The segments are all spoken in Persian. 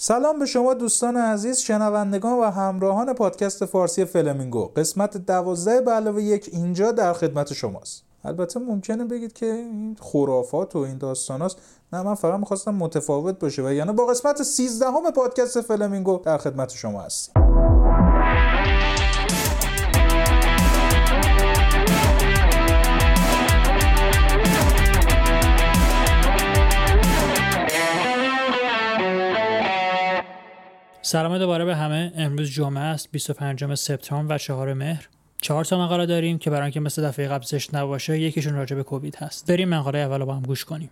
سلام به شما دوستان عزیز شنوندگان و همراهان پادکست فارسی فلمینگو. قسمت دوازده به علاوه یک اینجا در خدمت شماست. البته ممکنه بگید که این خرافات و این داستاناست نه من فقط می‌خواستم متفاوت باشه و یعنی با قسمت 13 همه پادکست فلمینگو در خدمت شما هستیم. سلام دوباره به همه. امروز جمعه است 25 سپتامبر و 4 مهر. چهار تا مقاله داریم که برای اینکه مثل دفعه قبل زشت نباشه یکیشون راجع به کووید هست. بریم مقاله اول با هم گوش کنیم.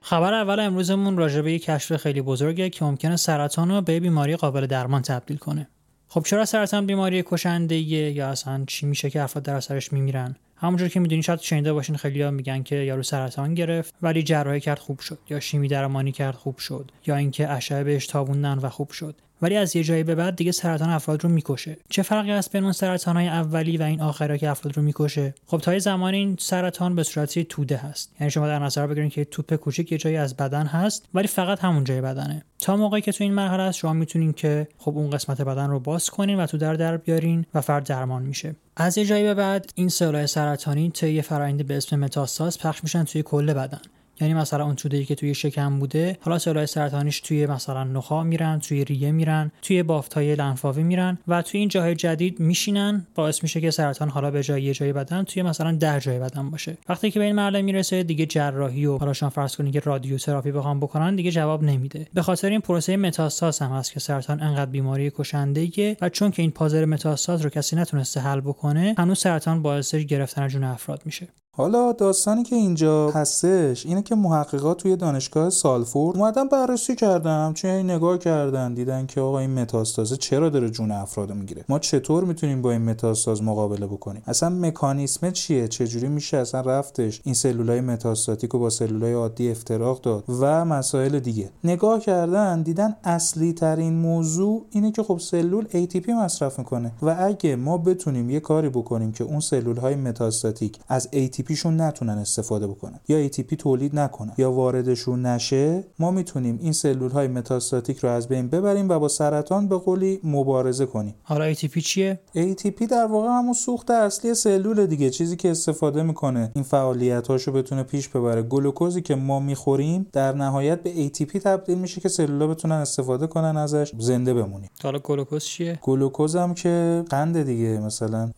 خبر اول امروزمون راجع به یک کشف خیلی بزرگه که ممکنه سرطان رو به بیماری قابل درمان تبدیل کنه. خب چرا سرطان بیماری کشنده یا اصلا چی میشه که افراد در اثرش میمیرن؟ همونجور که می‌دونین شاید شنیده باشین خیلی ها میگن که یارو سرطان گرفت ولی جراحی کرد خوب شد یا شیمی درمانی کرد خوب شد یا اینکه اشعه بهش تابوندن و خوب شد. ولی از یه جایی به بعد دیگه سرطان افراد رو می‌کشه. چه فرقی هست بین اون سرطان های اولی و این آخرا که افراد رو می‌کشه؟ خب تا زمان این سرطان به صورتی توده هست. یعنی شما در نظر بگیرید که توپ کوچیک یه جایی از بدن هست ولی فقط همون جای بدنه. تا موقعی که تو این مرحله است شما می‌تونین که خب اون قسمت بدن رو باز کنین و تو در در بیارین و فرد درمان میشه. از یه جایی به بعد این سلول سرطانی طی یه فرآیندی به اسم متاستاز پخش میشن توی کل بدن. یعنی مثلا اون توده که توی شکم بوده حالا سلول سرطانیش توی مثلا نخا میرن توی ریه میرن توی بافتای لنفاوی میرن و توی این جاهای جدید میشینن باعث میشه که سرطان حالا به جای یه جای بدن توی مثلا ده جای بدن باشه. وقتی که به این مرحله می‌رسه دیگه جراحی و حالا شما فرض کنید که رادیوتراپی بخوام بکنن دیگه جواب نمیده. به خاطر این پروسه متاستاز هم هست که سرطان انقدر بیماری کشنده و چون که این پازر متاستاز رو کسی نتونسته حل بکنه هنوز سرطان باعث گرفتن جون افراد میشه. حالا داستانی که اینجا هستش اینه که محققات توی دانشگاه سالفورد اومدن بررسی کردن چون این نگاه کردن دیدن که آقا این متاستازه چرا داره جون افراد می‌گیره؟ ما چطور می‌تونیم با این متاستاز مقابله بکنیم؟ اصلا مکانیسم چیه؟ چجوری میشه اصلا رفتش این سلولای متاستاتیک با سلولای عادی افتراق داد و مسائل دیگه؟ نگاه کردن دیدن اصلی ترین موضوع اینه که خب سلول ATP مصرف می‌کنه و اگه ما بتونیم یه کاری بکنیم که اون سلول های متاستاتیک از ATP شون نتونن استفاده بکنن. یا ATP تولید نکنن. یا واردشون نشه ما می‌تونیم این سلول های متاستاتیک رو از بین ببریم و با سرطان به قولی مبارزه کنیم. حالا ATP چیه؟ ATP در واقع همون سوخت اصلی سلول دیگه. چیزی که استفاده می‌کنه این فعالیت هاشو بتونه پیش ببره. گلوکوزی که ما می‌خوریم در نهایت به ATP تبدیل میشه که سلولا بتونن استفاده کنن ازش زنده بمونیم. حالا گلوکوز چیه؟ گلوکوز هم که قند دیگه مثلا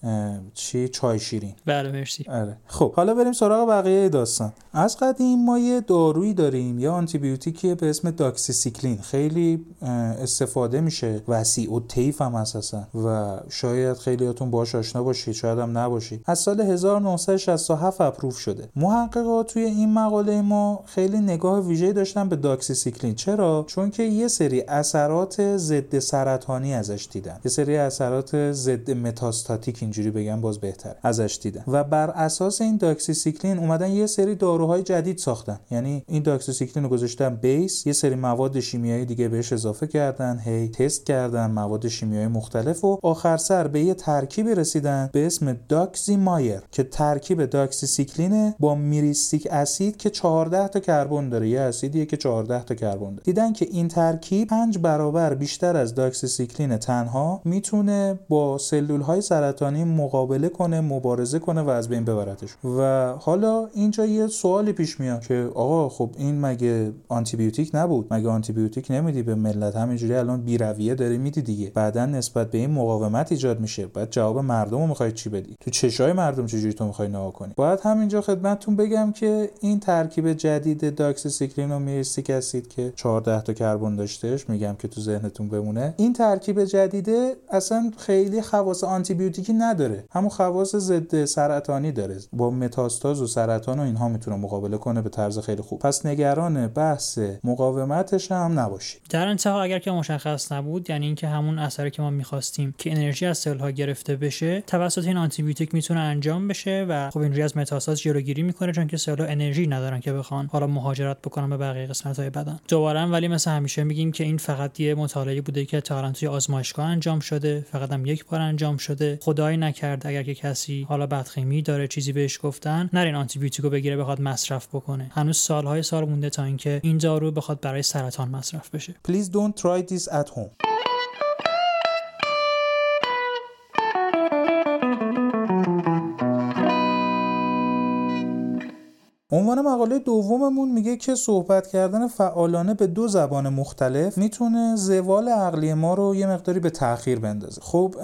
چی؟ چای شیرین. بله مرسی. آره. خب حالا بریم سراغ بقیه داستان. از قدیم ما یه دارویی داریم یا آنتیبیوتیکی به اسم داکسیسیکلین. خیلی استفاده میشه وسیع الطیف هم اساسا. و شاید خیلیاتون باهاش آشنا باشید شاید هم نباشید. از سال 1967 approve شده. محققا توی این مقاله ما خیلی نگاه ویژه‌ای داشتن به داکسیسیکلین. چرا؟ چون که یه سری اثرات ضد سرطانی ازش دیدن. یه سری اثرات ضد متاستاتیک اینجوری بگم باز بهتر ازش دیدن. و بر اساس این داکسیسیکلین اومدن یه سری داروهای جدید ساختن. یعنی این داکسیسیکلین رو گذاشتن base یه سری مواد شیمیایی دیگه بهش اضافه کردن هی تست کردن مواد شیمیایی مختلف و آخر سر به یه ترکیبی رسیدن به اسم Doxy-Myr که ترکیب داکسیسیکلینه با myristic acid که 14 تا کربن داره. یه اسیدیه که 14 تا کربن داره. دیدن که این ترکیب 5 برابر بیشتر از داکسیسیکلین تنها می‌تونه با سلول های سرطانی مقابله کنه مبارزه کنه و از بین ببرتش. و حالا اینجا یه سوالی پیش میاد که آقا خب این مگه آنتیبیوتیک نبود؟ مگه آنتیبیوتیک نمیدی به ملت؟ همینجوری الان بیرویه داری میدی دیگه. بعدا نسبت به این مقاومت ایجاد میشه. بعد جواب مردم رو می‌خوای چی بدی؟ تو چشای مردم چجوری تو می‌خوای نگاه کنی؟ باید همینجا خدمتتون بگم که این ترکیب جدید داکسیسیکلین و myristic acid که 14 تا کربن داشتهش میگم که تو ذهنتون بمونه این ترکیب جدیده اصلا خیلی خواص آنتیبیوتیکی نداره. همون خواص ضد سرطانی داره. با متاستاز و سرطان و اینها می‌تونه مقابله کنه به طرز خیلی خوب. پس نگران بحث مقاومتش هم نباشید. در انتها اگر که مشخص نبود یعنی اینکه همون اثری که ما می‌خواستیم که انرژی از سل ها گرفته بشه توسط این آنتی بیوتیک می‌تونه انجام بشه و خب اینجوری از متاستاز جلوگیری می‌کنه چون که سل انرژی ندارن که بخوان حالا مهاجرت بکنن به بقیه قسمت های بدن. دوباره ولی مثل همیشه میگیم که این فقط یه مطالعه بوده که تا توی آزمایشگاه انجام شده فقط هم یک بار انجام شده. خدای نکرد اگر که کسی حالا بدخیمی داره چیزی بهش گفتن نرین آنتی بیوتیکو بگیره بخواد مصرف بکنه. هنوز سالهای سال مونده تا اینکه این دارو بخواد برای سرطان مصرف بشه. Please don't try this at home. عنوان مقاله دوممون میگه که صحبت کردن فعالانه به دو زبان مختلف می‌تونه زوال عقلی ما رو یه مقداری به تاخیر بندازه. خب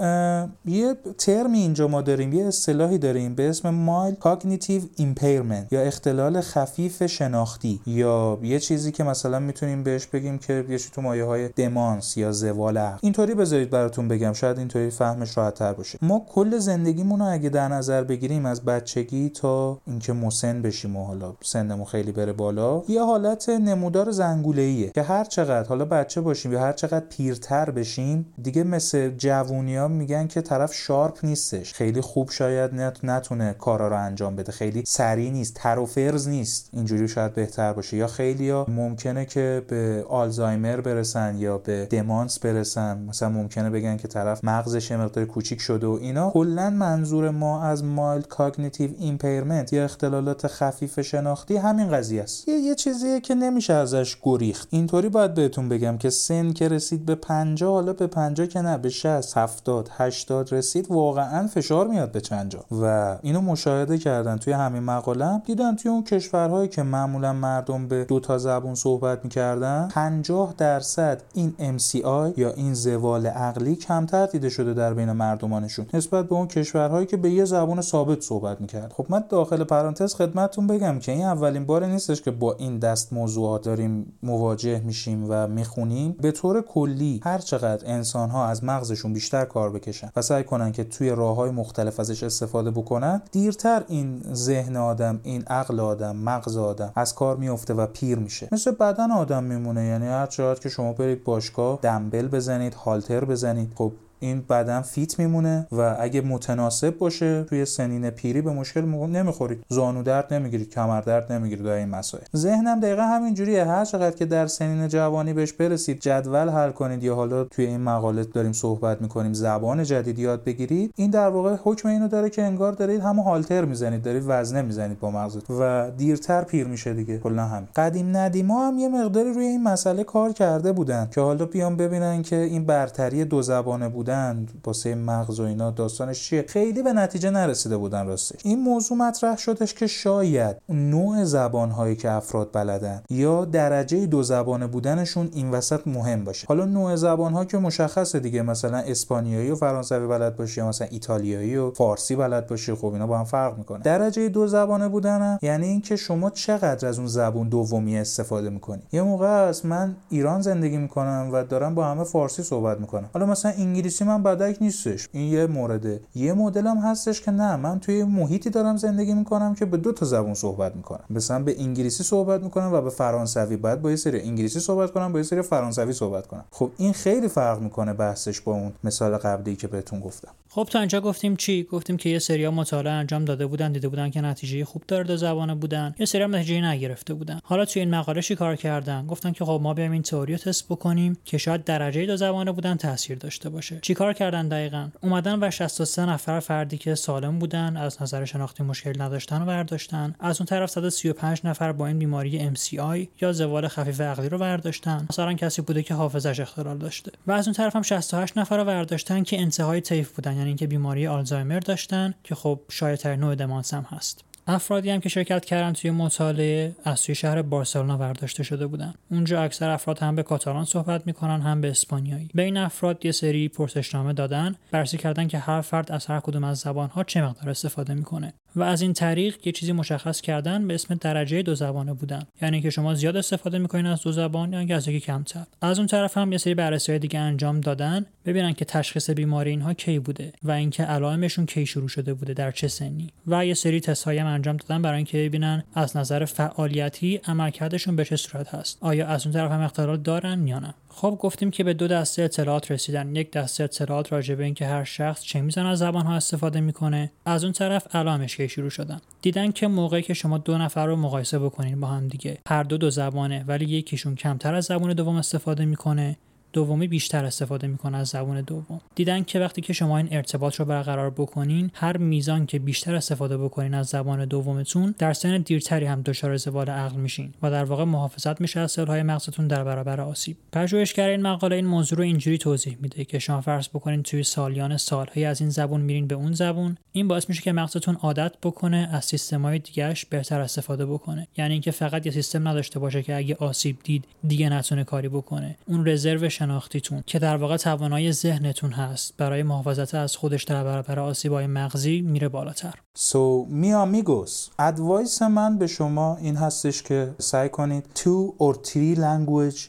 یه ترمی اینجا ما داریم یه اصطلاحی داریم به اسم mild cognitive impairment یا اختلال خفیف شناختی یا یه چیزی که مثلا می‌تونیم بهش بگیم که یه تو مایه های دمانس یا زوال عقل. اینطوری بذارید براتون بگم شاید اینطوری فهمش راحت تر باشه. ما کل زندگیمون رو اگه در نظر بگیریم از بچگی تا اینکه مسن بشیم و حالا سنمون خیلی بره بالا یه حالت نمودار زنگوله ایه که هر چقدر حالا بچه باشیم یا هر چقدر پیرتر بشیم دیگه مثل جوونیا میگن که طرف sharp نیستش. خیلی خوب شاید نتونه کارا رو انجام بده. خیلی سریع نیست تر و فرز نیست. اینجوری شاید بهتر باشه. یا خیلی ها ممکنه که به آلزایمر برسن یا به دمانس برسن. مثلا ممکنه بگن که طرف مغزش مقدار کوچیک شده و اینا. کلا منظور ما از mild cognitive impairment یا اختلالات خفیف شناختی همین قضیه است. یه, یه چیزیه که نمیشه ازش گریخت. اینطوری باید بهتون بگم که سن که رسید به 50 حالا به 50 که نه به 60 70 80 رسید واقعا فشار میاد به چند جا و اینو مشاهده کردن توی همین مقاله دیدن توی اون کشورهایی که معمولا مردم به دو تا زبون صحبت می‌کردن 50 درصد این MCI یا این زوال عقلی کمتر دیده شده در بین مردمانشون. نسبت به اون کشورهایی که به یه زبون ثابت صحبت می‌کرد. خب من داخل پرانتز خدمتتون بگم که این اولین بار نیستش که با این دست موضوعات داریم مواجه میشیم و می‌خونیم. به طور کلی هر چقدر انسان ها از مغزشون بیشتر کار بکشن و سعی کنن که توی راه های مختلف ازش استفاده بکنن دیرتر این ذهن آدم این عقل آدم مغز آدم از کار میفته و پیر میشه. مثل بدن آدم میمونه. یعنی هر چقدر که شما برید باشگاه دمبل بزنید هالتر بزنید خب این بدن فیت میمونه و اگه متناسب باشه توی سنین پیری به مشکل نمی‌خورید زانو درد نمی‌گیرید کمر درد نمی‌گیرید این مسائل. ذهنم دقیقا همین جوریه هر چقدر که در سنین جوانی بهش برسید جدول حل کنید یا حالا توی این مقاله داریم صحبت می‌کنیم زبان جدید یاد بگیرید این در واقع حکم اینو داره که انگار دارید همو هالتر می‌زنید دارید وزنه می‌زنید با مغزت و دیرتر پیر میشه دیگه. کلا همین. قدیم ندیما هم یه مقداری روی این مسئله کار کرده بودن که حالا بیان ببینن که این برتری دو زبانه بودن بودن واسه مغز و اینا داستانش چیه؟ خیلی به نتیجه نرسیده بودن راستش. این موضوع مطرح شدش که شاید نوع زبان هایی که افراد بلدن یا درجه دو زبانه بودنشون این وسط مهم باشه. حالا نوع زبان ها که مشخصه دیگه مثلا اسپانیایی و فرانسوی بلد باشی یا مثلا ایتالیایی و فارسی بلد باشی خب اینا با هم فرق می‌کنه. درجه دو زبانه بودن یعنی اینکه شما چقدر از اون زبون دومی استفاده می‌کنی. یه موقع است من ایران زندگی می‌کنم و دارم با همه فارسی صحبت می‌کنم. حالا مثلا انگلیسی من بدک نیستش. این یه مورده. یه مدلم هستش که نه من توی محیطی دارم زندگی می‌کنم که به دو تا زبون صحبت می‌کنم. مثلا به انگلیسی صحبت می‌کنم و به فرانسوی. باید با یه سری انگلیسی صحبت کنم با یه سری فرانسوی صحبت کنم. خب این خیلی فرق می‌کنه بحثش با اون مثال قبلی که بهتون گفتم. خب تا اینجا گفتیم چی؟ گفتیم که یه سریا مطالعه انجام داده بودن دیده بودن که نتیجه خوب داره دو زبانه بودن. یه سری هم نتیجه نگرفته بودن. حالا توی این مقاله چی کار کردن؟ گفتن که خب ما بیایم این تئوری تست بکنیم که شاید درجه دو زبانه بودن تاثیر داشته باشه. چیکار کردن دقیقا؟ اومدن و 63 نفر فردی که سالم بودن از نظر شناختی مشکل نداشتن و برداشتن. از اون طرف 135 نفر با این بیماری MCI یا زوال خفیف عقلی رو برداشتن. مثلا کسی بوده که حافظش اختلال داشته. و از اون طرف هم 68 نفر رو برداشتن که انتهای طیف بودن. یعنی اینکه بیماری آلزایمر داشتن که خب شایع نوع دمانس هم هست. افرادی هم که شرکت کردن توی مطالعه از توی شهر بارسلونا برداشته شده بودن. اونجا اکثر افراد هم به کاتالان صحبت می‌کنن هم به اسپانیایی. به این افراد یه سری پرسشنامه دادن بررسی کردن که هر فرد از هر کدوم از زبانها چه مقدار استفاده می‌کنه. و از این طریق یه چیزی مشخص کردن به اسم درجه دو زبانه بودن. یعنی که شما زیاد استفاده می‌کنین از دو زبان یا از یکی کمتر. از اون طرف هم یه سری بررسی دیگه انجام دادن. ببینن که تشخیص بیماری اینها کی بوده و اینکه علائمشون کی شروع شده بوده در چه سنی. و یه سری تست هم انجام دادن برای اینکه ببینن از نظر فعالیتی عملکردشون به چه صورت هست. آیا از اون طرف هم اختلال دارن یا نه؟ خب گفتیم که به دو دسته اطلاعات رسیدن. یک دسته اطلاعات راجع به اینکه هر شخص چه میزان از زبان ها استفاده می‌کنه. از اون طرف علائمش که شروع شدن. دیدن که موقعی که شما دو نفر رو مقایسه بکنین با هم دیگه. هر دو دو زبانه ولی یکیشون کمتر از زبان دوم استفاده می‌کنه. دومی بیشتر استفاده می‌کنه از زبان دوم. دیدن که وقتی که شما این ارتباط رو برقرار بکنین هر میزان که بیشتر استفاده بکنین از زبان دومتون در سن دیرتری هم دچار زوال عقل میشین و در واقع محافظت میشه از سلهای مغزتون در برابر آسیب. پژوهشگر این مقاله این موضوع رو اینجوری توضیح میده که شما فرض بکنین توی سالیان سالهایی از این زبون میرین به اون زبون. این باعث میشه که مغزتون عادت بکنه از سیستمهای دیگهش بهتر استفاده بکنه. یعنی اینکه فقط یه سیستم نداشته باشه که اگه آسیب دید دیگه نتونه کاری بکنه. اون رزرو شناختیتون که در واقع توانایی ذهنتون هست. برای محافظت از خودش در برابر آسیب‌های مغزی میره بالاتر. So می آمیگوس ادوایس من به شما این هستش که سعی کنید two or three language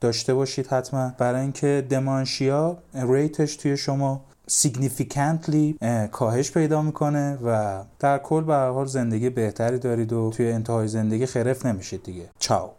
داشته باشید حتما. برای اینکه دمانشیا ریتش توی شما significantly کاهش پیدا می‌کنه و در کل به حال زندگی بهتری دارید و توی انتهای زندگی خرف نمیشید دیگه. چاو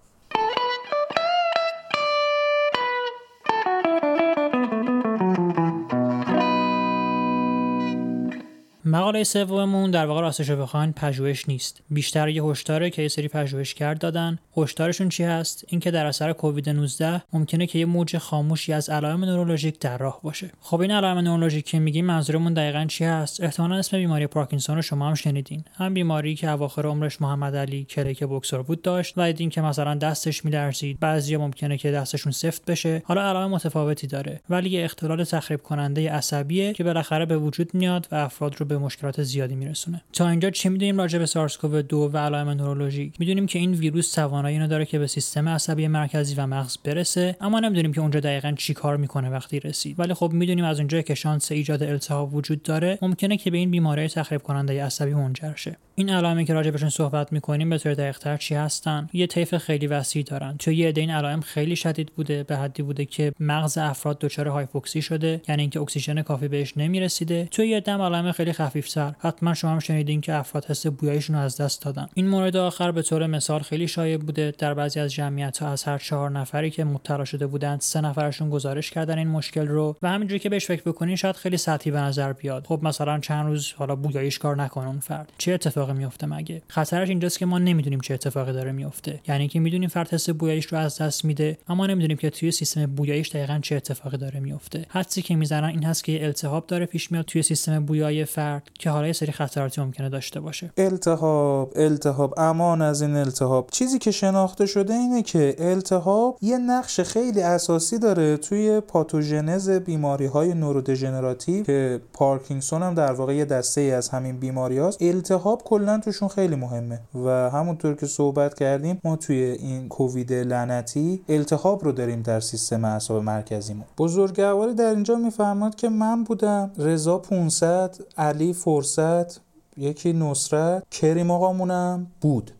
مقاله سوممون در واقع راستش رو بخواین پژوهش نیست. بیشتر یه هشداره که یه سری پژوهشگر دادن. هشدارشون چی هست؟ اینکه در اثر کووید 19 ممکنه که یه موج خاموشی از علائم نورولوژیک در راه باشه. خب این علائم نورولوژیک که میگیم منظورمون دقیقا چی هست؟ احتمالا اسم بیماری پارکینسون رو شما هم شنیدین. هم بیماری که اواخر عمرش محمد علی کلیک بوکسور بود داشت و دیدین که مثلا دستش میلرزید. بعضیا ممکنه که دستشون سفت بشه. حالا علائم متفاوتی داره. ولی یه اختلال تخریب کننده عصبیه که بالاخره به وجود میاد و افراد رو به مشکلات زیادی میرسونه. تا اینجا چی می‌دونیم راجع به سارس کوو 2 و علائم نورولوژیک می‌دونیم که این ویروس توانایی اینو داره که به سیستم عصبی مرکزی و مغز برسه اما نمی‌دونیم که اونجا دقیقا چی کار می‌کنه وقتی رسید. ولی خب می‌دونیم از اونجایی که شانس ایجاد التهاب وجود داره ممکنه که به این بیماری تخریب کننده عصبی منجر شه. این علائمی که راجع صحبت می‌کنیم به طور دقیقتر چی هستن؟ یه طیف خیلی وسیع دارن. تو یه این علائم خیلی شدید بوده به حدی بوده که مغز افراد دچار هایپوکسی شده یعنی اینکه اکسیژن کافی بهش نمی‌رسیده. تو یه عده علائم خیلی خفیفتر حتما شما هم شنیدین که افراد حس بویاییشون رو از دست دادن. این مورد آخر به طور مثال خیلی شایع بوده در بعضی از جمعیت ها از هر چهار نفری که مبتلا شده بودند سه نفرشون گزارش کردن این مشکل رو و همینجوری که بهش فکر بکنین شاید خیلی سطحی به نظر بیاد. خب مثلا چند روز حالا بویاییش کار نکنه اون فرد. چه اتفاقی میفته مگه؟ خطرش اینجاست که ما نمی‌دونیم چه اتفاقی داره میفته یعنی که می‌دونیم فرد حس بویاییش رو از دست میده اما نمی‌دونیم که توی سیستم بویاییش دقیقا چه اتفاقی داره میفته حدسی که می‌زنن این هست که التهاب داره پیش میاد توی سیستم بویایی فرد. که حالا یه سری خطراتی ممکنه داشته باشه. التهاب التهاب امان از این التهاب. چیزی که شناخته شده اینه که التهاب یه نقش خیلی اساسی داره توی پاتوژنز بیماری های نورودژنراتیو که پارکینسون هم در واقع یه دسته ای از همین بیماری هاست. التهاب کلا توشون خیلی مهمه و همونطور که صحبت کردیم ما توی این کووید لعنتی التهاب رو داریم در سیستم اعصاب مرکزیمون. بزرگواری در اینجا می‌فهمد که من بودم رضا 500 علی فرصت یکی نصرت. کریم آقامونم. بود.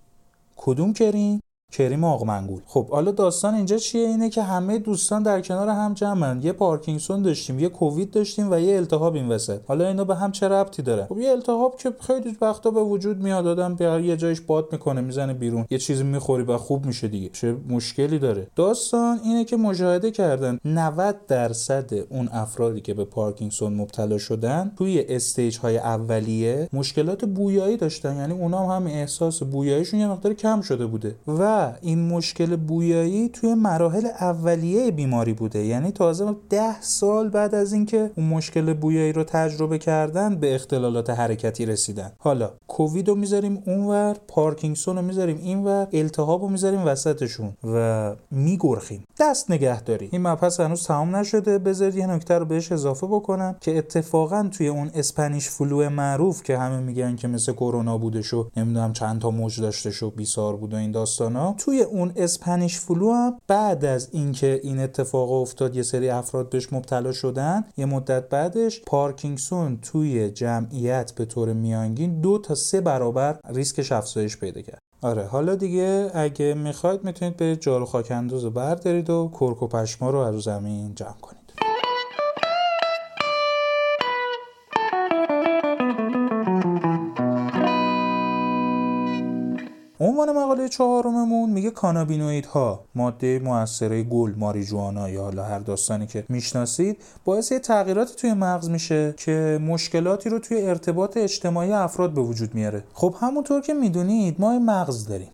کدوم کریم؟ کریم آقمنگول خب حالا داستان اینجا چیه؟ اینه که همه دوستان در کنار هم جمعن. یه پارکینسون داشتیم یه کووید داشتیم و یه التهاب این وسط. حالا اینا به هم چه ربطی داره؟ خب یه التهاب که خیلی وقتا به وجود میاد. آدم به یه جایش باد می‌کنه می‌زنه بیرون. یه چیزی می‌خوری و خوب میشه دیگه. چه مشکلی داره؟ داستان اینه که مشاهده کردن 90 درصد اون افرادی که به پارکینسون مبتلا شدن توی stage های اولیه مشکلات بویایی داشتن. یعنی اونا هم, هم احساس بویاییشون یه مقدار کم شده بوده. و این مشکل بویایی توی مراحل اولیه بیماری بوده. یعنی تازه ده سال بعد از اینکه اون مشکل بویایی رو تجربه کردن به اختلالات حرکتی رسیدن. حالا کووید رو می‌ذاریم اونور پارکینسون رو می‌ذاریم اینور التهاب رو می‌ذاریم وسطشون و می‌چرخیم. دست نگه دارید این مبحث هنوز تمام نشده. بذارید یه نکته رو بهش اضافه بکنم که اتفاقا توی اون Spanish flu معروف که همه میگن که مثل کرونا بوده و نمی‌دونم چند تا موج داشته و بیسار بود و این داستانا توی اون Spanish flu هم بعد از اینکه این اتفاق افتاد یه سری افراد بهش مبتلا شدن یه مدت بعدش پارکینسون توی جمعیت به طور میانگین دو تا سه برابر ریسکش افزایش پیدا کرد. آره حالا دیگه اگه می‌خواید می‌تونید برید جارو خاک اندوز بردارید و کرک و پشما رو از زمین جمع کنید. عنوان مقاله چهارممون میگه کانابینوئید ها ماده موثره گل ماریجوانا یا حالا هر داستانی که می‌شناسید باعث یه تغییراتی توی مغز میشه که مشکلاتی رو توی ارتباط اجتماعی افراد به وجود میاره. خب همونطور که می‌دونید ما مغز داریم.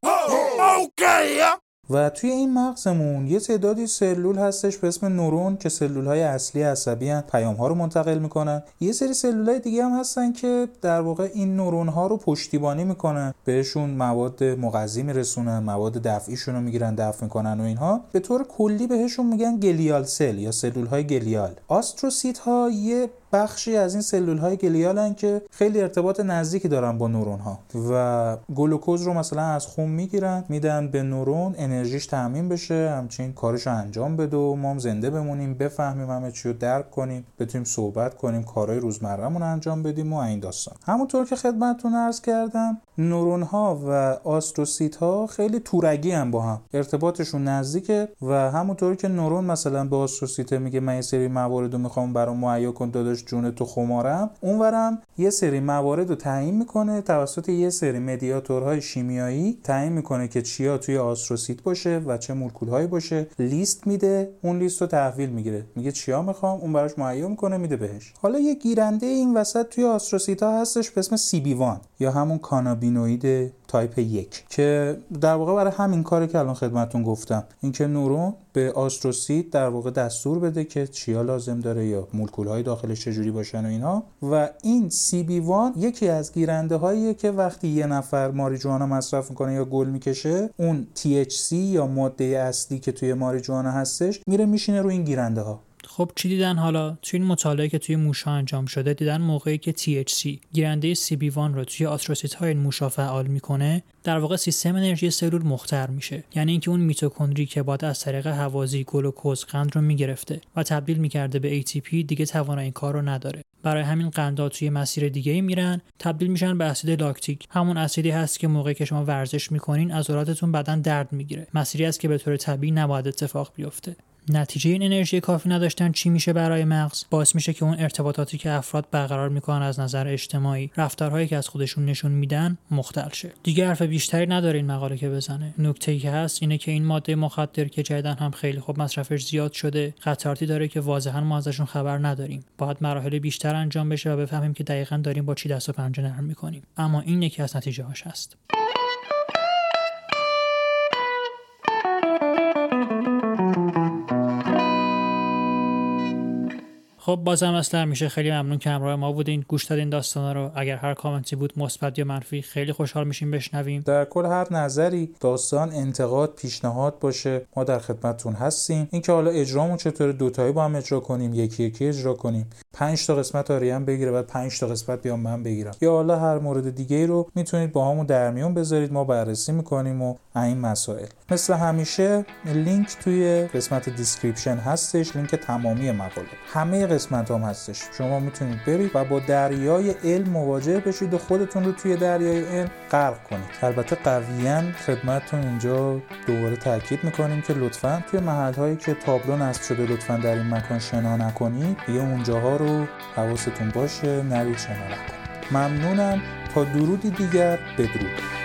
و توی این مغزمون یه تعدادی سلول هستش به اسم نورون که سلول های اصلی عصبی هن پیام ها رو منتقل می‌کنن. یه سری سلول های دیگه هم هستن که در واقع این نورون ها رو پشتیبانی می‌کنن. بهشون مواد مغذی میرسونن مواد دفعیشون رو می‌گیرن دفع می‌کنن و اینها. به طور کلی بهشون میگن گلیال سل یا سلول های گلیال. آستروسیت ها یه بخشی از این سلول های گلیالن که خیلی ارتباط نزدیکی دارن با نورون ها و گلوکوز رو مثلا از خون می‌گیرن میدن به نورون انرژیش تامین بشه همچین کارش رو انجام بده و ما هم زنده بمونیم بفهمیم همه چی رو درک کنیم بتونیم صحبت کنیم کارهای روزمرهمون انجام بدیم و این داستان. همونطور که خدمتتون عرض کردم نورون ها و آستروسیت ها خیلی تو رگ هم و با هم ارتباطشون نزدیکه و همونطور که نورون مثلا به آستروسیت میگه من یه سری موارد رو می‌خوام برام مهیا کن داداش جون تو خمارم اونورم یه سری موارد رو تعیین می‌کنه توسط یه سری مدیاتورهای شیمیایی تعیین می‌کنه که چیا توی آستروسیت باشه و چه مولکولهایی باشه لیست میده اون لیست رو تحویل می‌گیره. میگه چیا می‌خوام؟ اون براش مهیا می‌کنه میده بهش. حالا یه گیرنده این وسط توی آستروسیت ها هستش به اسم CB1 یا همون cannabinoid type یک. که در واقع برای همین کاری که الان خدمتتون گفتم. اینکه نورون به آستروسیت در واقع دستور بده که چیا لازم داره یا مولکول های داخلش چجوری باشن و اینها و این CB1 یکی از گیرنده هاییه که وقتی یه نفر ماریجوانا مصرف می‌کنه یا گل می‌کشه اون THC یا ماده اصلی که توی ماریجوانا هستش میره میشینه رو این گیرنده ها خب چی دیدن حالا؟ توی این مطالعه که توی موشا انجام شده دیدن موقعی که THC گیرنده CB1 رو توی آتروسیت های موشا فعال می‌کنه در واقع سیستم انرژی سلول مختر میشه. یعنی اینکه اون میتوکندری که بعد از طریق هوازی گلوکوز قند رو می‌گرفته و تبدیل می‌کرده به ATP دیگه توانایی این کار رو نداره. برای همین قندا توی مسیر دیگه ای میرن تبدیل میشن به اسید لاکتیک. همون اسیدی هست که موقعی که شما ورزش می‌کنین عضلاتتون بدن درد می‌گیره. مسیری است که به طور طبیعی نباید اتفاق بیفته. نتیجه این انرژی کافی نداشتن چی میشه برای مغز؟ باعث میشه که اون ارتباطاتی که افراد برقرار می‌کنن از نظر اجتماعی رفتارهایی که از خودشون نشون میدن مختل شه. دیگه حرف بیشتری نداره این مقاله که بزنه. نکته ای که هست اینه که این ماده مخدر که جدیدن هم خیلی خوب مصرفش زیاد شده خطراتی داره که واضحا ما ازشون خبر نداریم. باید مراحل بیشتر انجام بشه و بفهمیم که دقیقا داریم با چی دست و پنجه نرم می‌کنیم. اما این یکی از نتیجه هاش هست. خب بازم اصلا میشه خیلی ممنون که همراه ما بودین. گوش دادین داستانا رو اگر هر کامنتی بود مثبت یا منفی خیلی خوشحال میشیم بشنویم. در کل هر نظری داستان انتقاد پیشنهاد باشه. ما در خدمتتون هستیم. اینکه حالا اجرامون چطوره دوتایی با هم اجرا کنیم یکی یکی اجرا کنیم. 5 تا قسمت آریان بگیره بعد 5 تا قسمت بیام من بگیرم. یا حالا هر مورد دیگه رو می‌تونید باهامون در میون بذارید. ما بررسی می‌کنیم و این مسائل. مثل همیشه لینک توی قسمت description هستش. لینک تمامی مقاله. همه قسمت هم هستش. شما می‌تونید برید و با دریای علم مواجه بشید و خودتون رو توی دریای علم غرق کنید. البته قویا خدمتتون اینجا دوباره تاکید می‌کنیم که لطفا توی محل هایی که تابلو نصب شده لطفا در این مکان شنا نکنید. دیگه اونجاها رو حواستون باشه نرید شنا نکنید. ممنونم. تا درودی دیگر بدرود.